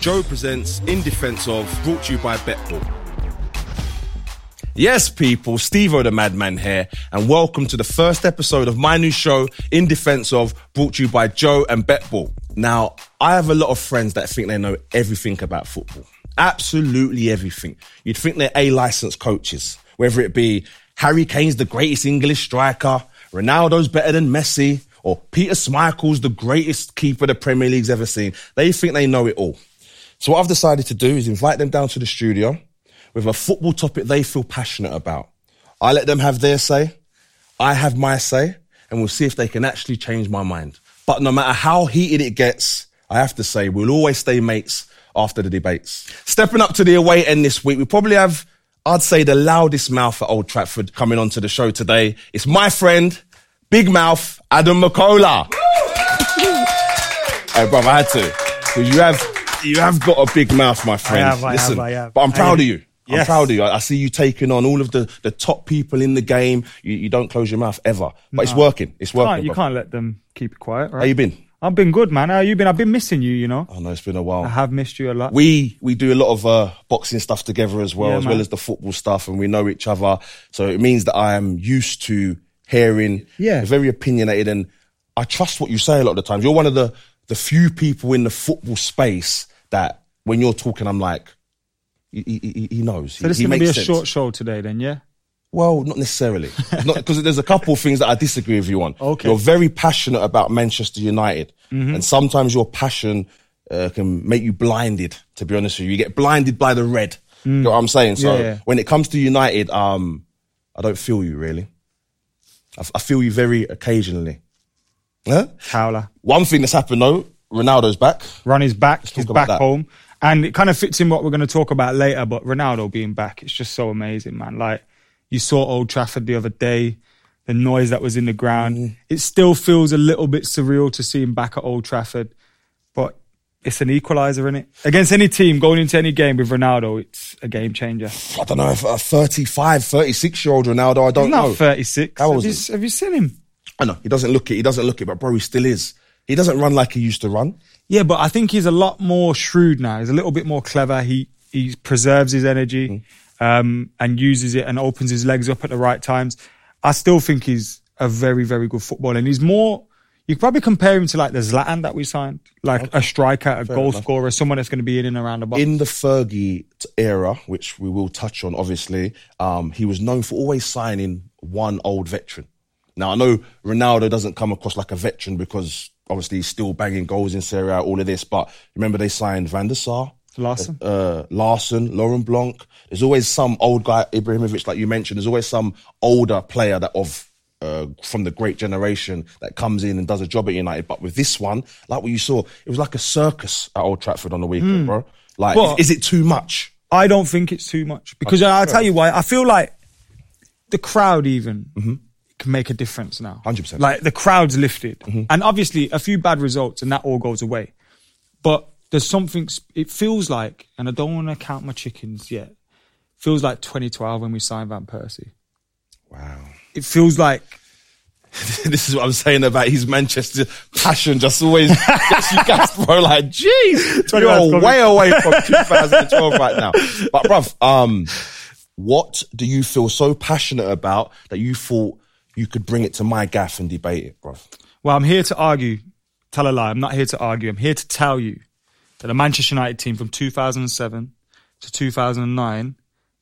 Joe presents In Defense of, brought to you by Betball. Yes, people, Steve the Madman here, and welcome to the first episode of my new show, In Defense of, brought to you by Joe and Betball. Now, I have a lot of friends that think they know everything about football. Absolutely everything. You'd think they're A licensed coaches, whether it be Harry Kane's the greatest English striker, Ronaldo's better than Messi, or Peter Schmeichel's the greatest keeper the Premier League's ever seen. They think they know it all. So what I've decided to do is invite them down to the studio with a football topic they feel passionate about. I let them have their say. I have my say and we'll see if they can actually change my mind. But no matter how heated it gets, I have to say we'll always stay mates after the debates. Stepping up to the away end this week, we probably have, I'd say, the loudest mouth at Old Trafford coming onto the show today. It's my friend, Big Mouth, Adam McCullough. hey, brother, I had to. Because you have, you have got a big mouth, my friend. have, I Listen, have, I have. But I'm proud of you. I'm proud of you. I, I see you taking on all of the, the top people in the game. You, you don't close your mouth ever. But it's working. It's working. Can't, you bro. can't let them keep it quiet, right? How you been? I've been good, man. How you been? I've been missing you, you know. I know it's been a while. I have missed you a lot. we we do a lot of uh, boxing stuff together as well, Yeah, as man. well as the football stuff, and we know each other. So it means that I am used to hearing, Yeah. very opinionated, and I trust what you say a lot of the times. You're one of the the few people in the football space that when you're talking, I'm like, he, he, he- knows. so this he, is going to be a sense. short show today, then, yeah? Well, not necessarily, because there's a couple of things that I disagree with you on. Okay. You're very passionate about Manchester United, Mm-hmm. and sometimes your passion uh, can make you blinded. To be honest with you, you get blinded by the red. You know what I'm saying? So Mm. Yeah, yeah. when it comes to United, um, I don't feel you really. I, f- I feel you very occasionally. Huh? Howler. One thing that's happened though, Ronaldo's back. Ronnie's back. He's talk about back that. home. And it kind of fits in what we're going to talk about later, but Ronaldo being back, it's just so amazing, man. Like, you saw Old Trafford the other day, the noise that was in the ground. Mm. It still feels a little bit surreal to see him back at Old Trafford, but it's an equalizer, in it? Against any team, going into any game with Ronaldo, it's a game changer. I don't know if a 35, 36 year old Ronaldo. I don't He's not know. 36. How Have old you, have you seen him? I know he doesn't look it. He doesn't look it, but bro, he still is. He doesn't run like he used to run. Yeah, but I think he's a lot more shrewd now. He's a little bit more clever. He he preserves his energy um, and uses it and opens his legs up at the right times. I still think he's a very very good footballer, and he's more. You could probably compare him to like the Zlatan that we signed, like a striker, a goal enough. scorer, someone that's going to be in and around the box. in the Fergie era, which we will touch on, obviously, um, he was known for always signing one old veteran. Now I know Ronaldo doesn't come across like a veteran because obviously still banging goals in Serie A, all of this. But remember they signed Van der Sar, Larsson. uh, Larsson, Laurent Blanc. There's always some old guy, Ibrahimovic, like you mentioned. There's always some older player that of uh, from the great generation that comes in and does a job at United. But with this one, like what you saw, it was like a circus at Old Trafford on the weekend, bro. Like, But- is, is it too much? I don't think it's too much because I'll tell you why. I feel like the crowd even can make a difference now. 100%. Like the crowd's lifted, and obviously a few bad results, and that all goes away. But there's something. It feels like, and I don't want to count my chickens yet. Feels like 2012 when we signed Van Persie. Wow. It feels like this is what I'm saying about his Manchester passion. Just always gets you gassed, bro. Like, jeez, you're coming. way away from 2012 right now. But, bruv, um, what do you feel so passionate about that you thought you could bring it to my gaff and debate it, bruv? Well, I'm here to argue. Tell a lie. I'm not here to argue. I'm here to tell you that the Manchester United team from 2007 to 2009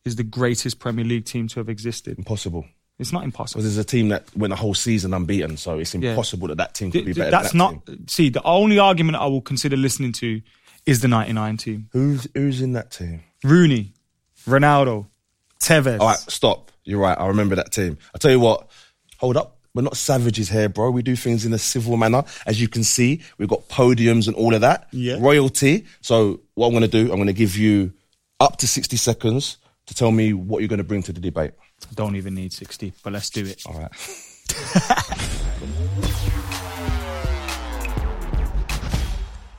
is the greatest Premier League team to have existed. Impossible. It's not impossible. Because there's a team that went a whole season unbeaten, so it's Yeah. impossible that that team could be better. That's than that not. team. See, the only argument I will consider listening to is the 99 team. Who's who's in that team? Rooney, Ronaldo, Tevez. All right, stop. You're right. I remember that team. I tell you what. Hold up. We're not savages here, bro. We do things in a civil manner. As you can see, we've got podiums and all of that. Yeah. Royalty. So what I'm going to do, I'm going to give you up to 60 seconds to tell me what you're going to bring to the debate. Don't even need 60, but let's do it. All right.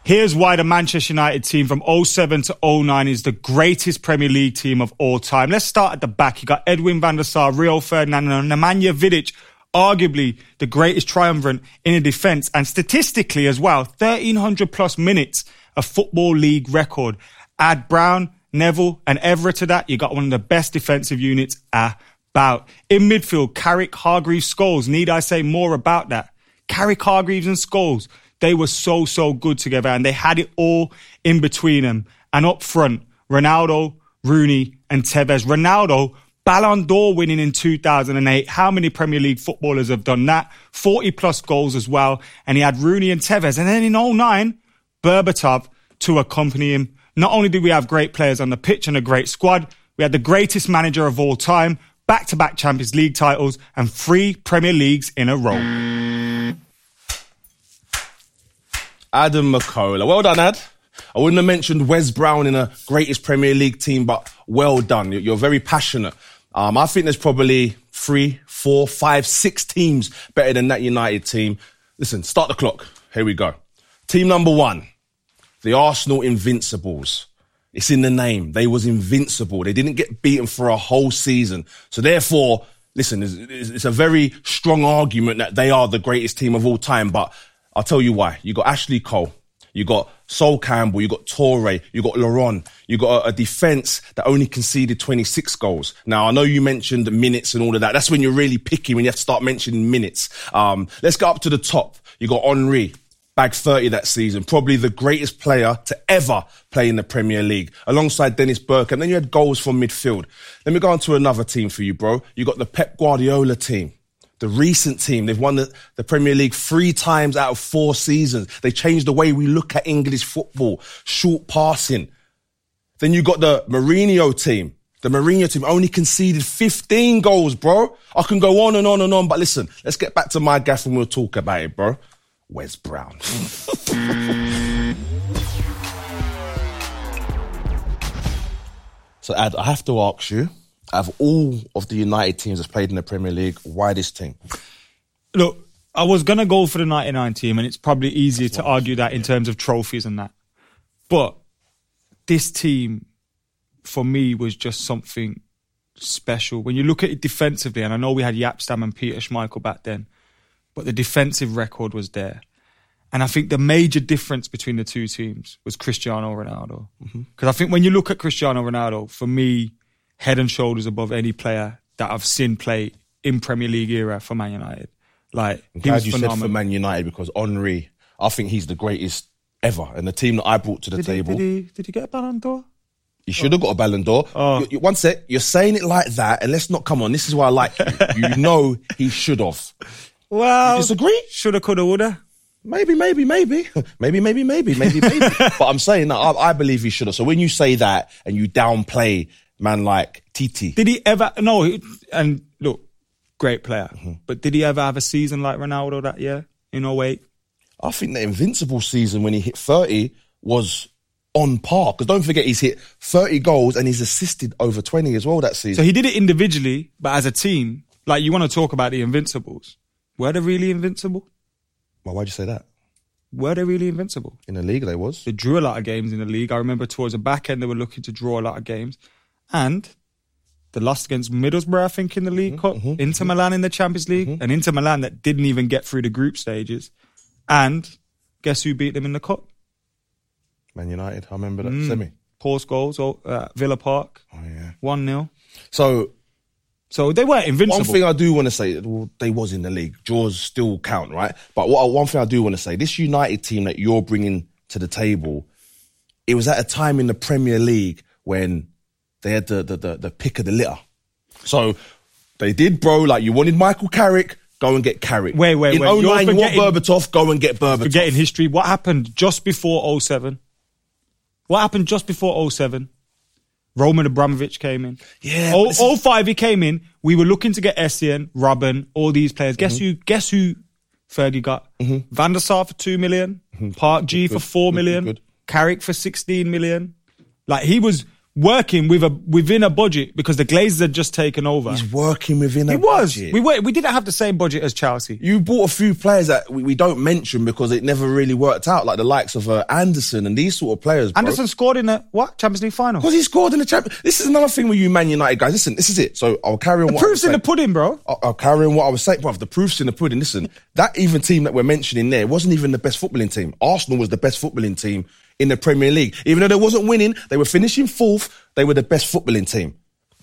Here's why the Manchester United team from 07 to 09 is the greatest Premier League team of all time. Let's start at the back. You got Edwin van der Sar, Rio Ferdinand, and Nemanja Vidic, arguably the greatest triumvirate in a defence, and statistically as well, 1,300 plus minutes a football league record. Add Brown, Neville, and Evra to that, you got one of the best defensive units about. In midfield, Carrick, Hargreaves, Scholes. Need I say more about that? Carrick, Hargreaves, and Scholes. They were so, so good together and they had it all in between them. And up front, Ronaldo, Rooney, and Tevez. Ronaldo, Ballon d'Or winning in 2008. How many Premier League footballers have done that? 40 plus goals as well. And he had Rooney and Tevez. And then in 09, Berbatov to accompany him. Not only did we have great players on the pitch and a great squad, we had the greatest manager of all time, back to back Champions League titles, and three Premier Leagues in a row. Adam McCullough. Well done, Ad. I wouldn't have mentioned Wes Brown in a greatest Premier League team, but well done. You're very passionate. Um, I think there's probably three, four, five, six teams better than that United team. Listen, start the clock. Here we go. Team number one, the Arsenal Invincibles. It's in the name. They was invincible. They didn't get beaten for a whole season. So therefore, listen, it's, it's a very strong argument that they are the greatest team of all time. But I'll tell you why. You got Ashley Cole. You got Sol Campbell, you got Touré, you got Lauren, you got a, a, defense that only conceded 26 goals. Now, I know you mentioned minutes and all of that. That's when you're really picky, when you have to start mentioning minutes. Um, let's go up to the top. You got Henry, bagged 30 that season, probably the greatest player to ever play in the Premier League, alongside Dennis Bergkamp. And then you had goals from midfield. Let me go on to another team for you, bro. You got the Pep Guardiola team the recent team. They've won the, the, Premier League three times out of four seasons. They changed the way we look at English football, short passing. Then you got the Mourinho team. The Mourinho team only conceded 15 goals, bro. I can go on and on and on, but listen, let's get back to my gaff and we'll talk about it, bro. Wes Brown? so, Ad, I have to ask you out of all of the United teams that's played in the Premier League, why this team? Look, I was going to go for the 99 team, and it's probably easier to argue that in terms of trophies and that. But this team, for me, was just something special. When you look at it defensively, and I know we had Jaap Stam and Peter Schmeichel back then, but the defensive record was there. And I think the major difference between the two teams was Cristiano Ronaldo. Because mm-hmm. I think when you look at Cristiano Ronaldo, for me, head and shoulders above any player that I've seen play in Premier League era for Man United. Like, I'm glad you phenomenal. said for Man United because Henry, I think he's the greatest ever, and the team that I brought to the did table. He, did, he, did he get a Ballon d'Or? You should have got a Ballon d'Or. Oh. You, you, one sec, you're saying it like that, and let's not come on. This is why I like you. you know he should have. Well, you disagree? Shoulda, coulda, woulda. Maybe, maybe, maybe, maybe, maybe, maybe, maybe, maybe. but I'm saying that I, I believe he should have. So when you say that and you downplay man like Titi. Did he ever? No, and look, great player. Mm-hmm. But did he ever have a season like Ronaldo that year in 08? I think the invincible season when he hit 30 was on par. Because don't forget, he's hit 30 goals and he's assisted over 20 as well that season. So he did it individually, but as a team, like you want to talk about the invincibles. Were they really invincible? Well, why'd you say that? Were they really invincible? In the league, they was. They drew a lot of games in the league. I remember towards the back end, they were looking to draw a lot of games and the loss against Middlesbrough, I think, in the League mm-hmm, Cup, mm-hmm, Inter mm-hmm. Milan in the Champions League, mm-hmm. and Inter Milan that didn't even get through the group stages. And guess who beat them in the Cup? Man United. I remember that mm. semi. Pause goals at uh, Villa Park. Oh, yeah. 1 0. So. So they weren't invincible. One thing I do want to say, well, they was in the league. Draws still count, right? But what one thing I do want to say, this United team that you're bringing to the table, it was at a time in the Premier League when they had the, the, the, the pick of the litter. So they did, bro. Like you wanted Michael Carrick, go and get Carrick. Wait, wait, In wait. 09, you want Berbatov, go and get Berbatov. Forgetting history. What happened just before 07? What happened just before 07? Roman Abramovich came in. Yeah. Oh, 05 he came in. We were looking to get Essien, Robben, all these players. Guess mm-hmm. who? Guess who? Fergie got mm-hmm. Van der Sar for two million, mm-hmm. Park G good, for four million, good. Carrick for sixteen million. Like he was working with a within a budget because the Glazers had just taken over. He's working within a he was. budget. We were, we didn't have the same budget as Chelsea. You bought a few players that we, we don't mention because it never really worked out, like the likes of uh, Anderson and these sort of players. Bro. Anderson scored in the what Champions League final? Because he scored in the Champions. This is another thing with you, Man United guys. Listen, this is it. So I'll carry on. The proof's in the pudding, bro. I'll, I'll, carry on what I was saying, bro. The proof's in the pudding. Listen, that even team that we're mentioning there wasn't even the best footballing team. Arsenal was the best footballing team in the Premier League. Even though they wasn't winning, they were finishing fourth. They were the best footballing team.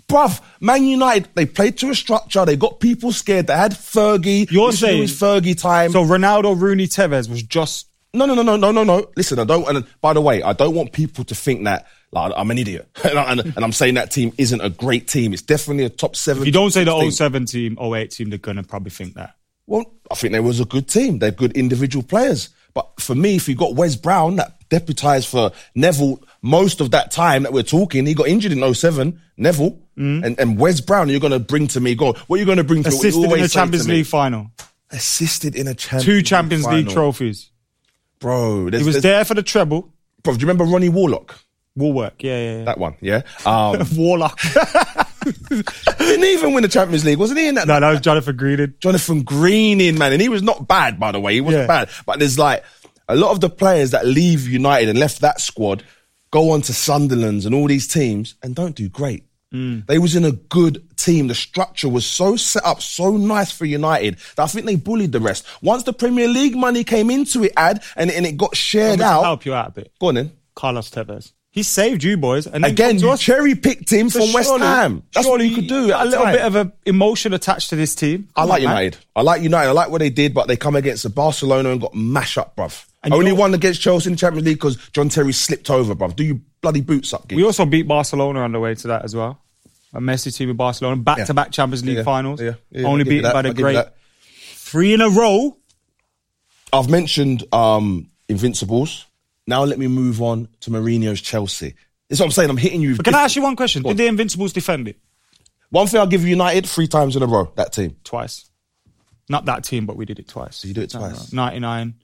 Bruv, Man United, they played to a structure. They got people scared. They had Fergie. You're do saying- Fergie time. So Ronaldo, Rooney, Tevez was just No, no, no, no, no, no, no. Listen, I don't. And by the way, I don't want people to think that like I'm an idiot, and, I- and, I'm saying that team isn't a great team. It's definitely a top seven. If you don't say the top team. 07 team, 08 team, they're gonna probably think that. Well, I think they was a good team. They're good individual players. But for me, if you got Wes Brown that deputised for Neville most of that time that we're talking, he got injured in 07, Neville, and, and Wes Brown, you're going to bring to me, go, on, what are you going to bring to me? Assisted in always the Champions. League final, Assisted in a Champions two Champions League final. trophies. Bro, He was there for the treble. Bro, do you remember Ronnie Wallwork? Wallwork, yeah, yeah, yeah. That one, yeah? Um, Wallwork. didn't even win the Champions League, wasn't he in that? no, that was Jonathan Greening. Jonathan Greening, man. And he was not bad, by the way. He wasn't Yeah. bad. But there's like a lot of the players that leave United and left that squad go on to Sunderland's and all these teams and don't do great. Mm. They was in a good team. The structure was so set up, so nice for United that I think they bullied the rest. Once the Premier League money came into it, ad and, and it got shared out. help you out a bit. Go on then. Carlos Tevez. He saved you boys. And Again, you cherry picked him So from West Ham. That's all surely you could do. A little time. bit of an emotion attached to this team. I like on, man. United. I like United. I like what they did, but they come against the Barcelona and got mash up, bruv. And Only won against Chelsea in the Champions League because John Terry slipped over, bruv. Do you bloody boots up, We also beat Barcelona on the way to that as well. A Messi team with Barcelona, back to back Champions League Yeah, finals. yeah, yeah, Only I'll give you beaten by the I'll great three in a row. I've mentioned um, Invincibles. Now let me move on to Mourinho's Chelsea. That's what I'm saying. I'm hitting you. But can I ask you one question? Did the Invincibles defend it One thing I'll give United three times in a row. That team. twice? Not that team, but we did it twice. you do it twice? 99,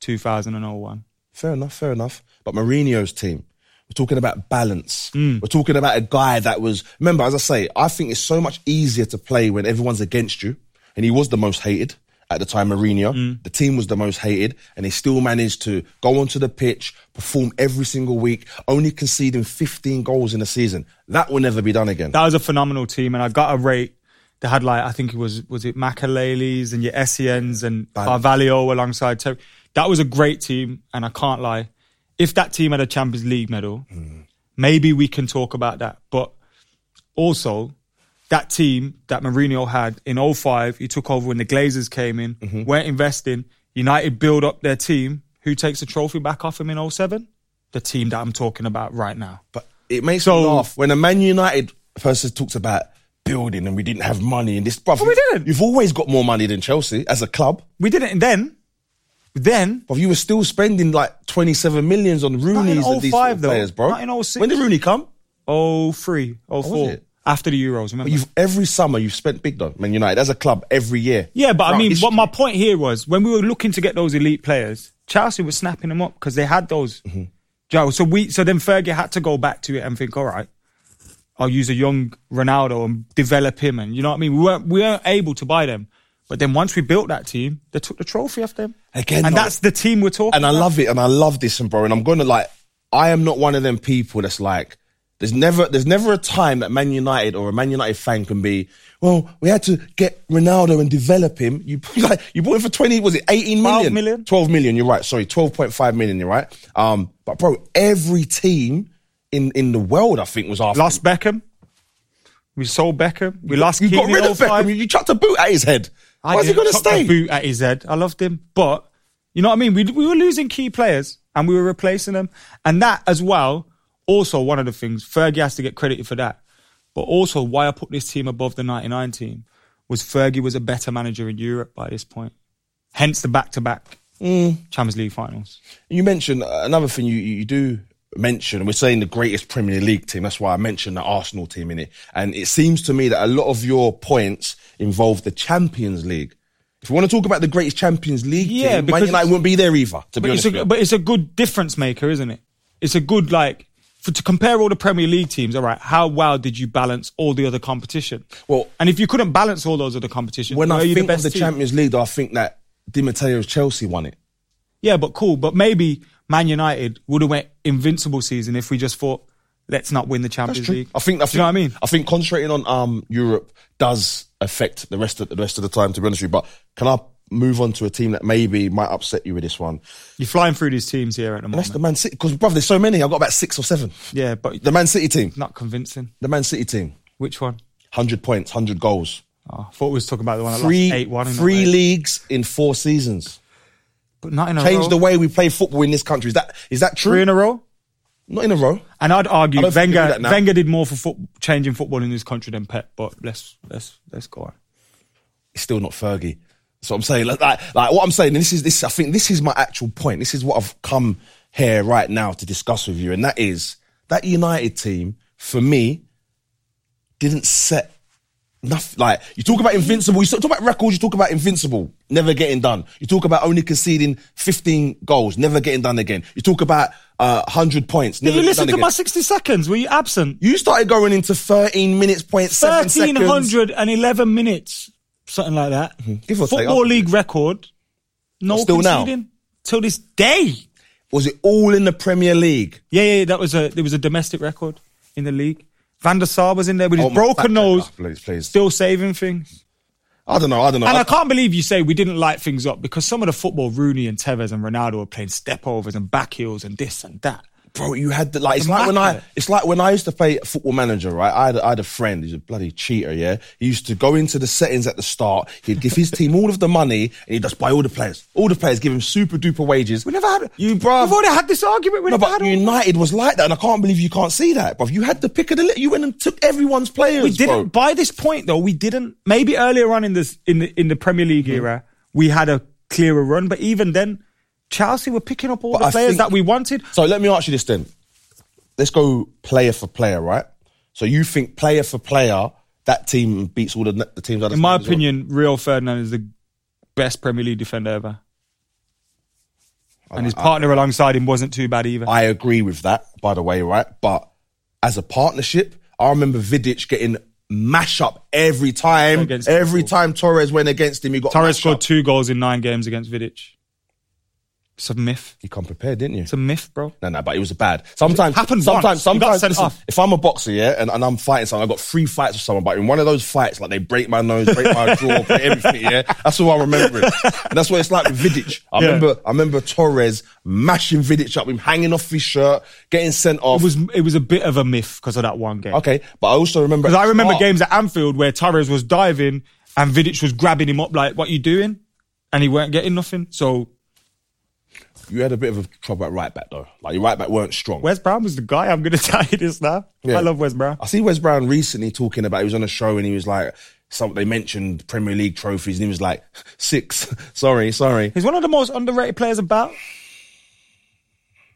2000 and 01. Fair enough, fair enough. But Mourinho's team, we're talking about balance. Hmm. We're talking about a guy that was, remember, as I say, I think it's so much easier to play when everyone's against you. And he was the most hated at the time, Mourinho. Hmm. The team was the most hated. And they still managed to go onto the pitch, perform every single week, only conceding 15 goals in a season. That will never be done again. That was a phenomenal team, and I've got a rate. They had like I think it was was it Makelele's and your Essiens and Carvalho alongside Terry. That was a great team, and I can't lie. If that team had a Champions League medal, maybe we can talk about that. But also, that team that Mourinho had in 05, he took over when the Glazers came in, mm-hmm. weren't investing. United build up their team. Who takes the trophy back off him in 07? The team that I'm talking about right now. But it makes So- me laugh when a Man United person talks about building and we didn't have money and this. Bruv, we didn't. You've always got more money than Chelsea as a club. We didn't then. Then But you were still spending like 27 millions on Rooney's and these 05 sort of though. players, bro. Not in 06. When did Rooney come? 03, 04. After the Euros, remember? You've every summer you've spent big though, Man United as a club every year. yeah, but I mean, history. what my point here was when we were looking to get those elite players, Chelsea was snapping them up because they had those. Mm-hmm. So we, so then Fergie had to go back to it and think, all right, I'll use a young Ronaldo and develop him, and you know what I mean. We weren't we weren't able to buy them, but then once we built that team, they took the trophy off them Again, and though- that's the team we're talking. and I about. love it, and I love this, and bro, and I'm gonna like, I am not one of them people that's like, there's never, there's never a time that Man United or a Man United fan can be, well, we had to get Ronaldo and develop him. You like, you bought him for twenty, was it 18 12 million? million. 12 million. You're right. Sorry, 12.5 million. You're right. Um, but bro, every team in in the world, I think, was after. lost Beckham. We sold Beckham. We lost. you got Keane rid of 05. Beckham. You, you chucked a boot at his head. I Why's he didn't gonna chuck stay? boot at his head. I loved him, but you know what I mean. We we were losing key players and we were replacing them, and that as well. Also, one of the things Fergie has to get credited for that, but also why I put this team above the '99 team was Fergie was a better manager in Europe by this point. Hence the back-to-back Mm. Champions League finals. You mentioned uh, another thing you, you do mention, we're saying the greatest Premier League team. That's why I mentioned the Arsenal team in it. And it seems to me that a lot of your points involve the Champions League. If you want to talk about the greatest Champions League Yeah, team, Man because United wouldn't be there either, to be honest it's, with a, you. but it's a good difference maker, isn't it? It's a good like for, to compare all the Premier League teams. All right, how well did you balance all the other competition? Well- and if you couldn't balance all those other competitions, when I you think the of the team? Champions League, I think that Di Matteo's Chelsea won it. Yeah, but cool. But maybe Man United would have went invincible season if we just thought, let's not win the Champions League. I think. I think you know what I mean? I think concentrating on um Europe does affect the rest of the rest of the time. To be honest with you, but can I move on to a team that maybe might upset you with this one. You're flying through these teams here at the And that's the Man City. Because, brother, there's so many. I've got about six or seven. yeah, but The Man City team. not convincing. The Man City team. Which one? 100 points, 100 goals. Oh, I thought we was talking about the one Three, eight one. three leagues in four seasons. but not in a Changed row. the way we play football in this country. Is that is that true? Three in a row. Not in a row. And I'd argue I don't think they do Wenger. Wenger did more for foot, changing football in this country than Pep. But let's let's let's go on. It's still not Fergie. So I'm saying, like, like, like what I'm saying, and this is this. I think this is my actual point. This is what I've come here right now to discuss with you, and that is that United team for me didn't set nothing. Like you talk about invincible, you talk about records. You talk about invincible, never getting done. You talk about only conceding 15 goals, never getting done again. You talk about uh, 100 points. Did you listen to again. my 60 seconds? Were you absent? You started going into 13 minutes, point seven seconds. 1311 minutes, something like that. Hmm. Give or take. Football I'll- League record. No Still now? conceding till this day. Was it all in the Premier League? Yeah, yeah, that was a there was a domestic record in the league. Van der Sar was in there with his Oh, my- broken nose, that, please, please. still saving things. I don't know. I don't know. And I- I can't believe you say we didn't light things up because some of the football, Rooney and Tevez and Ronaldo were playing step overs and back heels and this and that. Bro, you had the like. It's like when I. It's like when I used to play Football Manager, right? I had, I had a friend. He's a bloody cheater. Yeah, he used to go into the settings at the start. He'd give his team all of the money, and he'd just buy all the players. All the players give him super duper wages. We never had You, bro. We've already had this argument. We No, but United was like that, and I can't believe you can't see that, bro. You had the pick of the. You went and took everyone's players. We didn't. bro. By this point, though, we didn't. Maybe earlier on in this in the in the Premier League Mm-hmm. era, we had a clearer run. But even then, Chelsea were picking up all But the I players think- that we wanted. So let me ask you this then. Let's go player for player, right? So you think player for player, that team beats all the, the teams? In my opinion, Rio Ferdinand is the best Premier League defender ever, and his partner alongside him wasn't too bad either. I agree with that, by the way, right? But as a partnership, I remember Vidic getting mash up every time. Against every Liverpool. time Torres went against him, he got Torres scored up. two goals in nine games against Vidic. It's a myth. You come prepared, didn't you? It's a myth, bro. No, no, but it was a bad. Sometimes, happened sometimes, once. Sometimes. sent listen, off. if I'm a boxer, yeah, and, and I'm fighting someone, I've got three fights with someone, but in one of those fights, like they break my nose, break my jaw, break everything, yeah, that's all I remember. It. And that's what it's like with Vidic. I Yeah. remember, I remember Torres mashing Vidic up, him hanging off his shirt, getting sent off. It was it was a bit of a myth because of that one game. okay, but I also remember. Because I remember games at Anfield where Torres was diving and Vidic was grabbing him up like, "What you doing?" And he weren't getting nothing. So You had a bit of a trouble at right back though. Like your right back weren't strong. Wes Brown was the guy. I'm going to tell you this now. Yeah. I love Wes Brown. I see Wes Brown recently talking about. He was on a show and he was like, some they mentioned Premier League trophies and he was like, six. sorry, sorry. He's one of the most underrated players about.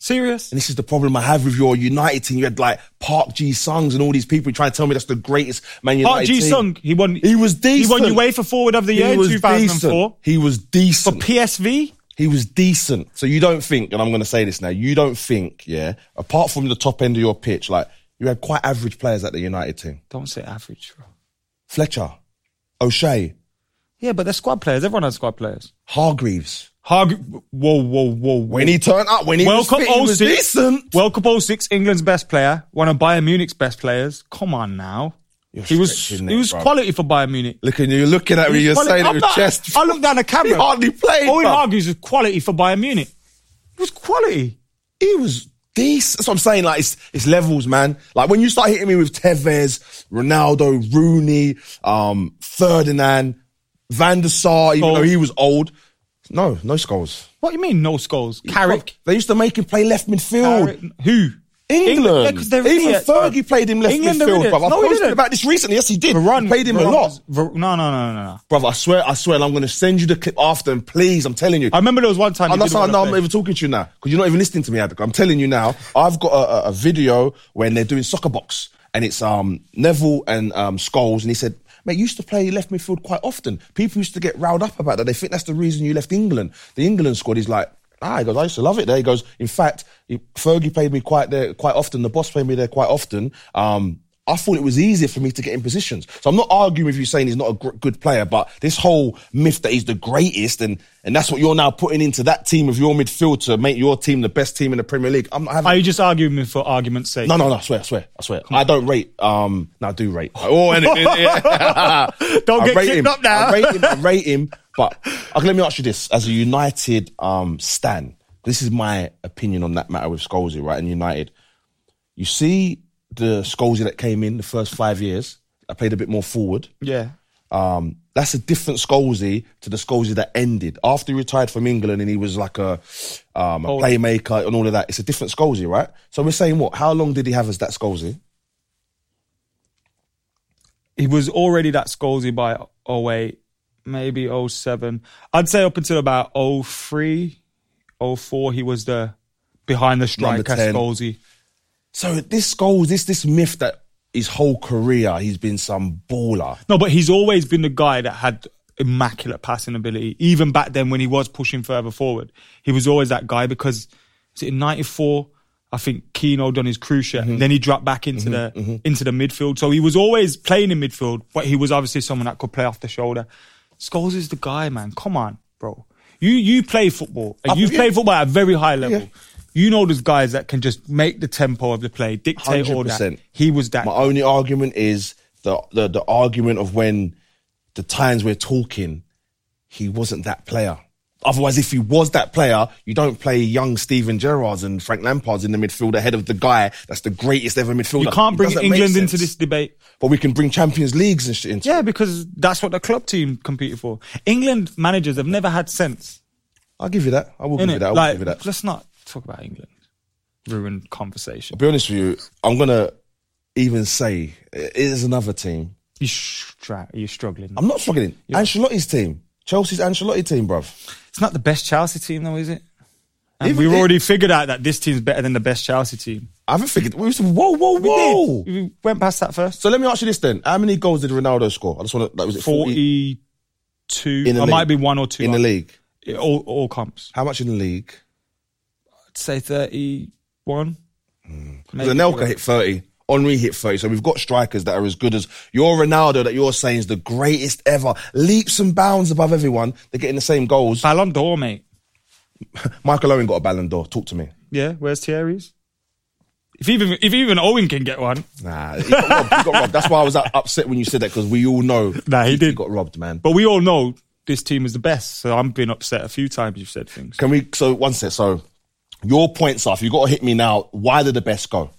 Serious. And this is the problem I have with your United team. You had like Park Ji Sungs and all these people trying to tell me that's the greatest Man United Park Ji. Sung, he won. He was decent. He won the UEFA Forward of the Year in 2004 decent. He was decent for. PSV. He was decent. So you don't think, and I'm going to say this now, you don't think, yeah, apart from the top end of your pitch, like you had quite average players at the United team. Don't say average, bro. Fletcher, O'Shea, Yeah, but they're squad players. Everyone has squad players. Hargreaves. Harg. Whoa, whoa, whoa, whoa. When he turned up, when he World was Cup fit, he was 06. decent. World Cup 06, England's best player, one of Bayern Munich's best players. Come on now. You're he was he it, was bruv. quality for Bayern Munich. Look at you, you're looking at me, you're was saying quality- it with chest. I looked down the camera. He hardly played. Owen bruv. Hargreaves was quality for Bayern Munich. It was quality. he was decent. That's what I'm saying. Like it's it's levels, man. Like when you start hitting me with Tevez, Ronaldo, Rooney, um, Ferdinand, Van der Sar, even though he was old. No, no Scholes. What do you mean no Scholes? Carrick. They used to make him play left midfield. Carrick. Who? England. Yeah, 'cause they're Even Fergie played him left England midfield, idiots. bruv. I No, posted about this recently. Yes, he did. Varane, he played him a lot. was- no, no, no, no, no. Brother, I swear, I swear, I'm going to send you the clip after, and please, I'm telling you. I remember there was one time. Not didn't saying wanna no, I'm not even talking to you now because you're not even listening to me, Adek. I'm telling you now. I've got a, a, a video when they're doing soccer box and it's um Neville and um Scholes, and he said, "Mate, you used to play left midfield quite often. People used to get riled up about that. They think that's the reason you left England. The England squad." is like. Ah, he goes, I used to love it there. He goes, in fact, Fergie played me quite there quite often. The boss played me there quite often. Um, I thought it was easier for me to get in positions. So I'm not arguing with you saying he's not a gr- good player, but this whole myth that he's the greatest and, and that's what you're now putting into that team of your midfield to make your team the best team in the Premier League. I'm not having Are you just arguing me for argument's sake? no, no, no, I swear, I swear, I swear. I don't rate, um, no, I do rate. Oh, and, Don't I get kicked him. up now. I rate him. I rate him. But okay, let me ask you this: as a United um, stan, this is my opinion on that matter with Scholesy, right? And United, you see the Scholesy that came in the first five years. I played a bit more forward. Yeah. Um, that's a different Scholesy to the Scholesy that ended after he retired from England and he was like a, um, a Oh. playmaker and all of that. It's a different Scholesy, right? So we're saying what? How long did he have as that Scholesy? He was already that Scholesy by 08, maybe 07. I'd say up until about 03, 04, he was the behind the striker 10. So this Scholes, this this myth that his whole career he's been some baller. No, but he's always been the guy that had immaculate passing ability. Even back then when he was pushing further forward, he was always that guy because was it in '94? I think Keano done his cruciate, Mm-hmm. and then he dropped back into the into the midfield. So he was always playing in midfield, but he was obviously someone that could play off the shoulder. Scholes is the guy, man. Come on, bro. You you play football, you've played football at a very high level. Yeah. You know those guys that can just make the tempo of the play, dictate all that. He was that. My only argument is the, the the argument of when the times we're talking, he wasn't that player. Otherwise, if he was that player, you don't play young Steven Gerrards and Frank Lampard's in the midfield ahead of the guy that's the greatest ever midfielder. you can't bring England into this debate. But we can bring Champions Leagues and shit into Yeah, because that's what the club team competed for. England managers have never had sense. I'll give you that. I will give you that. I will like, give you that. let's not talk about England. Ruined conversation. I'll be honest with you. I'm gonna even say it is another team. You stra- you're struggling. I'm not struggling. Ancelotti's team, Chelsea's Ancelotti team, bruv. It's not the best Chelsea team, though, is it? And Even we've it- already figured out that this team's better than the best Chelsea team. I haven't figured. We was, whoa, whoa, We whoa. did. We went past that first. So let me ask you this then: How many goals did Ronaldo score? I just want to. Like, was it 40 Forty-two. In the I league. might be one or two in the league? All, all comps. How much in the league? Say thirty-one. Mm. Because Anelka hit 30. Henry hit 30. So we've got strikers that are as good as your Ronaldo that you're saying is the greatest ever. Leaps and bounds above everyone. They're getting the same goals. Ballon d'Or, mate. Michael Owen got a Ballon d'Or. Talk to me. Yeah, where's Thierry's? If even if even Owen can get one, Nah, he got robbed. He got robbed. That's why I was upset when you said that because we all know Nah, he did. got robbed, man. but we all know this team is the best. So I'm being upset a few times. You've said things. Can we? So one sec. So your points are. If you got to hit me now, why did the best go?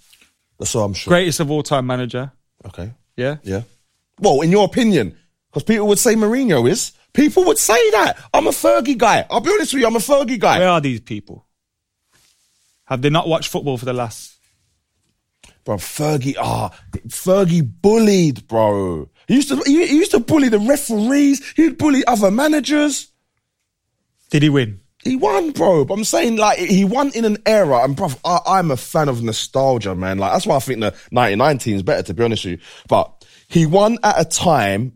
That's all I'm sure. Greatest of all time manager. Okay. Yeah. Yeah. Well, in your opinion, because people would say Mourinho is. People would say that. I'm a Fergie guy. I'll be honest with you. I'm a Fergie guy. Where are these people? Have they not watched football for the last? Bro, Fergie, ah, Fergie bullied, bro. He used to, he, he used to bully the referees. He'd bully other managers. Did he win? He won, bro. But I'm saying, like, he won in an era. And, bro, I, I'm a fan of nostalgia, man. Like, that's why I think the 99 team is better, to be honest with you. But he won at a time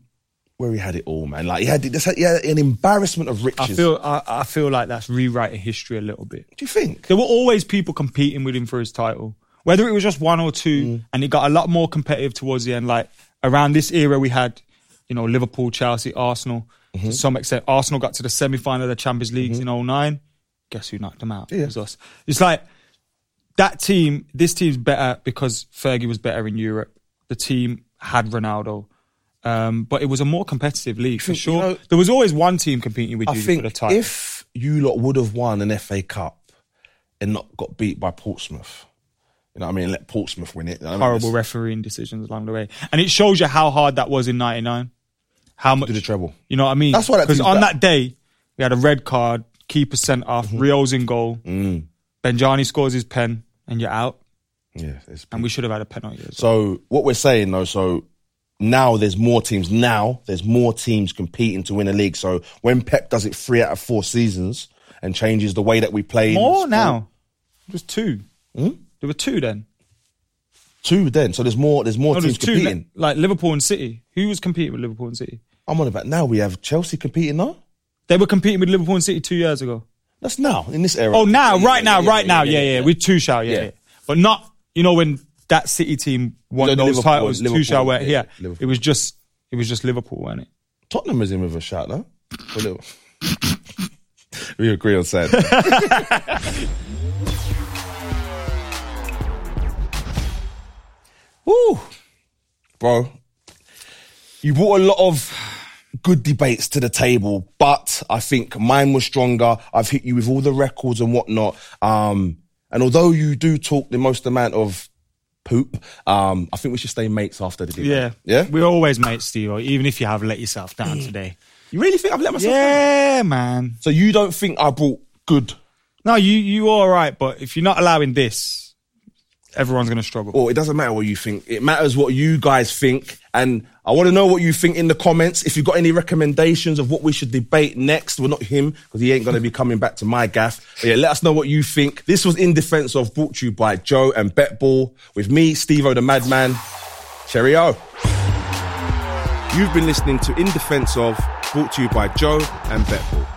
where he had it all, man. Like, he had, this, he had an embarrassment of riches. I feel I, I feel like that's rewriting history a little bit. Do you think? There were always people competing with him for his title, whether it was just one or two, mm. and it got a lot more competitive towards the end. Like around this era, we had, you know, Liverpool, Chelsea, Arsenal. To some extent, Arsenal got to the semi final of the Champions Leagues in 09. Guess who knocked them out? Yeah. It was us. It's like that team. This team's better because Fergie was better in Europe. The team had Ronaldo. Um, but it was a more competitive league for think, you sure. know- there was always one team competing with I you think for the title. if you lot would have won an FA Cup and not got beat by Portsmouth, you know what I mean? Let Portsmouth win it. you know what I mean? horrible refereeing decisions along the way. And it shows you how hard that was in 99. How much, Do the treble. you know what I mean? That's why that Because on that day, we had a red card, keeper sent off, Mm-hmm. Rio's in goal, Mm. Benjani scores his pen, and you're out. Yeah, it's And we should have had a penalty as well. So what we're saying though, so now there's more teams. Now there's more teams competing to win a league. So when Pep does it three out of four seasons and changes the way that we play, More now. Was two. Hmm? There were two then. Two. Then so there's more. There's more No, teams there's two. competing. Like Liverpool and City. Who was competing with Liverpool and City? I'm on about now. We have Chelsea competing now. They were competing with Liverpool and City two years ago. That's now in this era. Oh, now, Yeah, right now, yeah, right yeah, now, yeah, yeah, with two shout, yeah. But not, you know, when that City team won No, those Liverpool, titles. Liverpool, Tuchel went, yeah, yeah, Liverpool. it was just it was just Liverpool, wasn't it? Tottenham is in with a shout, though. We agree on saying. Woo, bro. You brought a lot of good debates to the table, but I think mine was stronger. I've hit you with all the records and whatnot. Um, and although you do talk the most amount of poop, um, I think we should stay mates after the debate. Yeah, Yeah? We're always mates, Steve. Even if you have let yourself down today. You really think I've let myself down? Yeah, man. So you don't think I brought good No, you you all right, but if you're not allowing this, everyone's gonna struggle. Well, it doesn't matter what you think. It matters what you guys think. And I want to know what you think in the comments. If you've got any recommendations of what we should debate next, well, not him, because he ain't going to be coming back to my gaff. But yeah, let us know what you think. This was In Defense of, brought to you by Joe and Betball, with me, Steve O the Madman. Cheerio. You've been listening to In Defense of, brought to you by Joe and Betball.